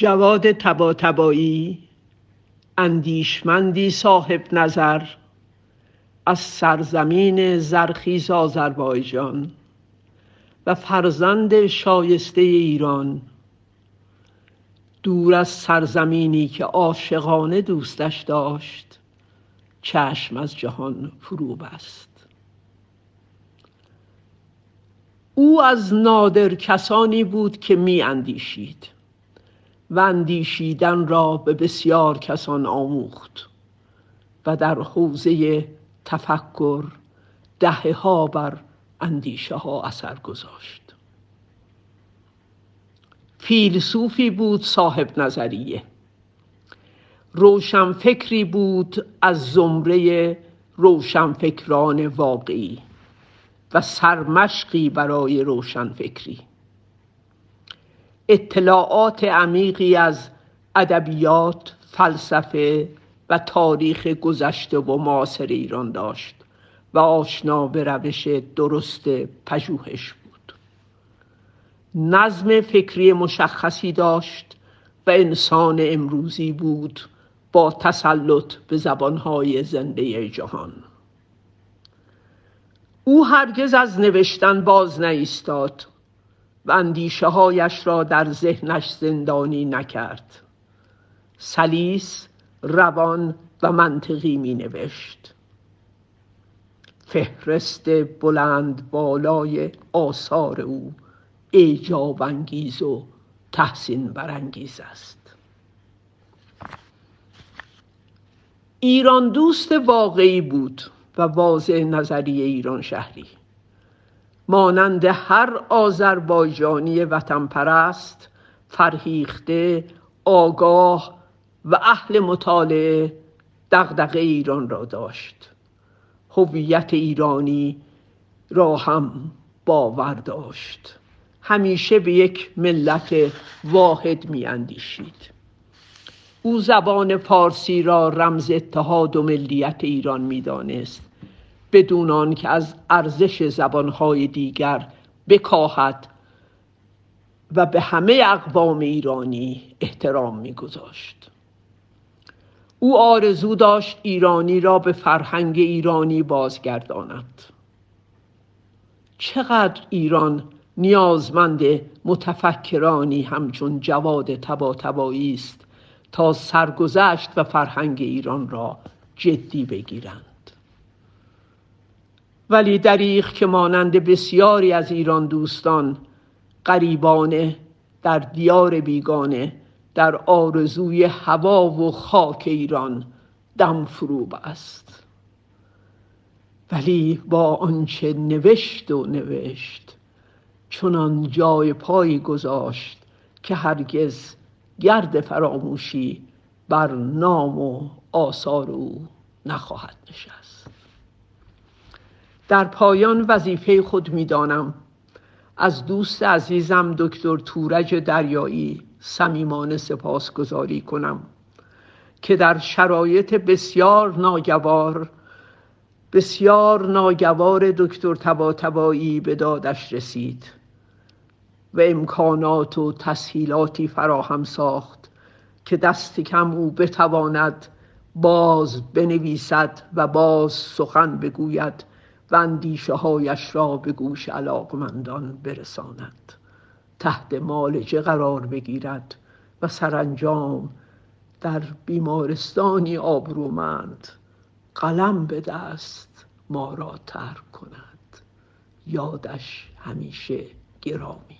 جواد تباتبایی اندیشمندی صاحب نظر از سرزمین زرخیز آذربایجان و فرزند شایسته ایران. دور از سرزمینی که عاشقانه دوستش داشت چشم از جهان فرو بست. او از نادر کسانی بود که می اندیشید و اندیشیدن را به بسیار کسان آموخت و در حوزه تفکر دهه ها بر اندیشه ها اثر گذاشت. فیلسوفی بود صاحب نظریه. روشنفکری بود از زمره روشنفکران واقعی و سرمشقی برای روشنفکری. اطلاعات عمیقی از ادبیات فلسفه و تاریخ گذشته و معاصر ایران داشت و آشنا به روش درست پژوهش بود. نظم فکری مشخصی داشت و انسان امروزی بود با تسلط به زبانهای زنده جهان. او هرگز از نوشتن باز نایستاد و اندیشه هایش را در ذهنش زندانی نکرد. سلیس روان و منطقی می نوشت فهرست بلند بالای آثار او اعجاب انگیز و تحسین برانگیز است. ایران دوست واقعی بود و واضع نظریه ایران شهری. مانند هر آذربایجانی وطن پرست فرهیخته آگاه و اهل مطالعه دغدغه ایران را داشت. هویت ایرانی را هم باور داشت. همیشه به یک ملت واحد می اندیشید او زبان فارسی را رمز اتحاد و ملیت ایران می دانست بدون آنکه از ارزش زبانهای دیگر بکاهد و به همه اقوام ایرانی احترام میگذاشت. او آرزو داشت ایرانی را به فرهنگ ایرانی بازگرداند. چقدر ایران نیازمند متفکرانی همچون جواد تباتبایی است تا سرگذشت و فرهنگ ایران را جدی بگیرند. ولی دریغ که مانند بسیاری از ایران دوستان قریبانه در دیار بیگانه در آرزوی هوا و خاک ایران دم فروب است. ولی با آنچه نوشت و نوشت چنان جای پایی گذاشت که هرگز گرد فراموشی بر نام و آثار او نخواهد نشست. در پایان وظیفه خود می‌دانم. از دوست عزیزم دکتر تورج دریایی صمیمانه سپاسگزاری کنم که در شرایط بسیار ناگوار بسیار ناگوار دکتر تباتبایی به دادش رسید و امکانات و تسهیلاتی فراهم ساخت که دست کم او بتواند باز بنویسد و باز سخن بگوید. و اندیشه هایش را به گوش علاقمندان برساند. تحت مالجه قرار بگیرد و سرانجام در بیمارستانی آبرومند قلم به دست ما را ترک کند. یادش همیشه گرامی.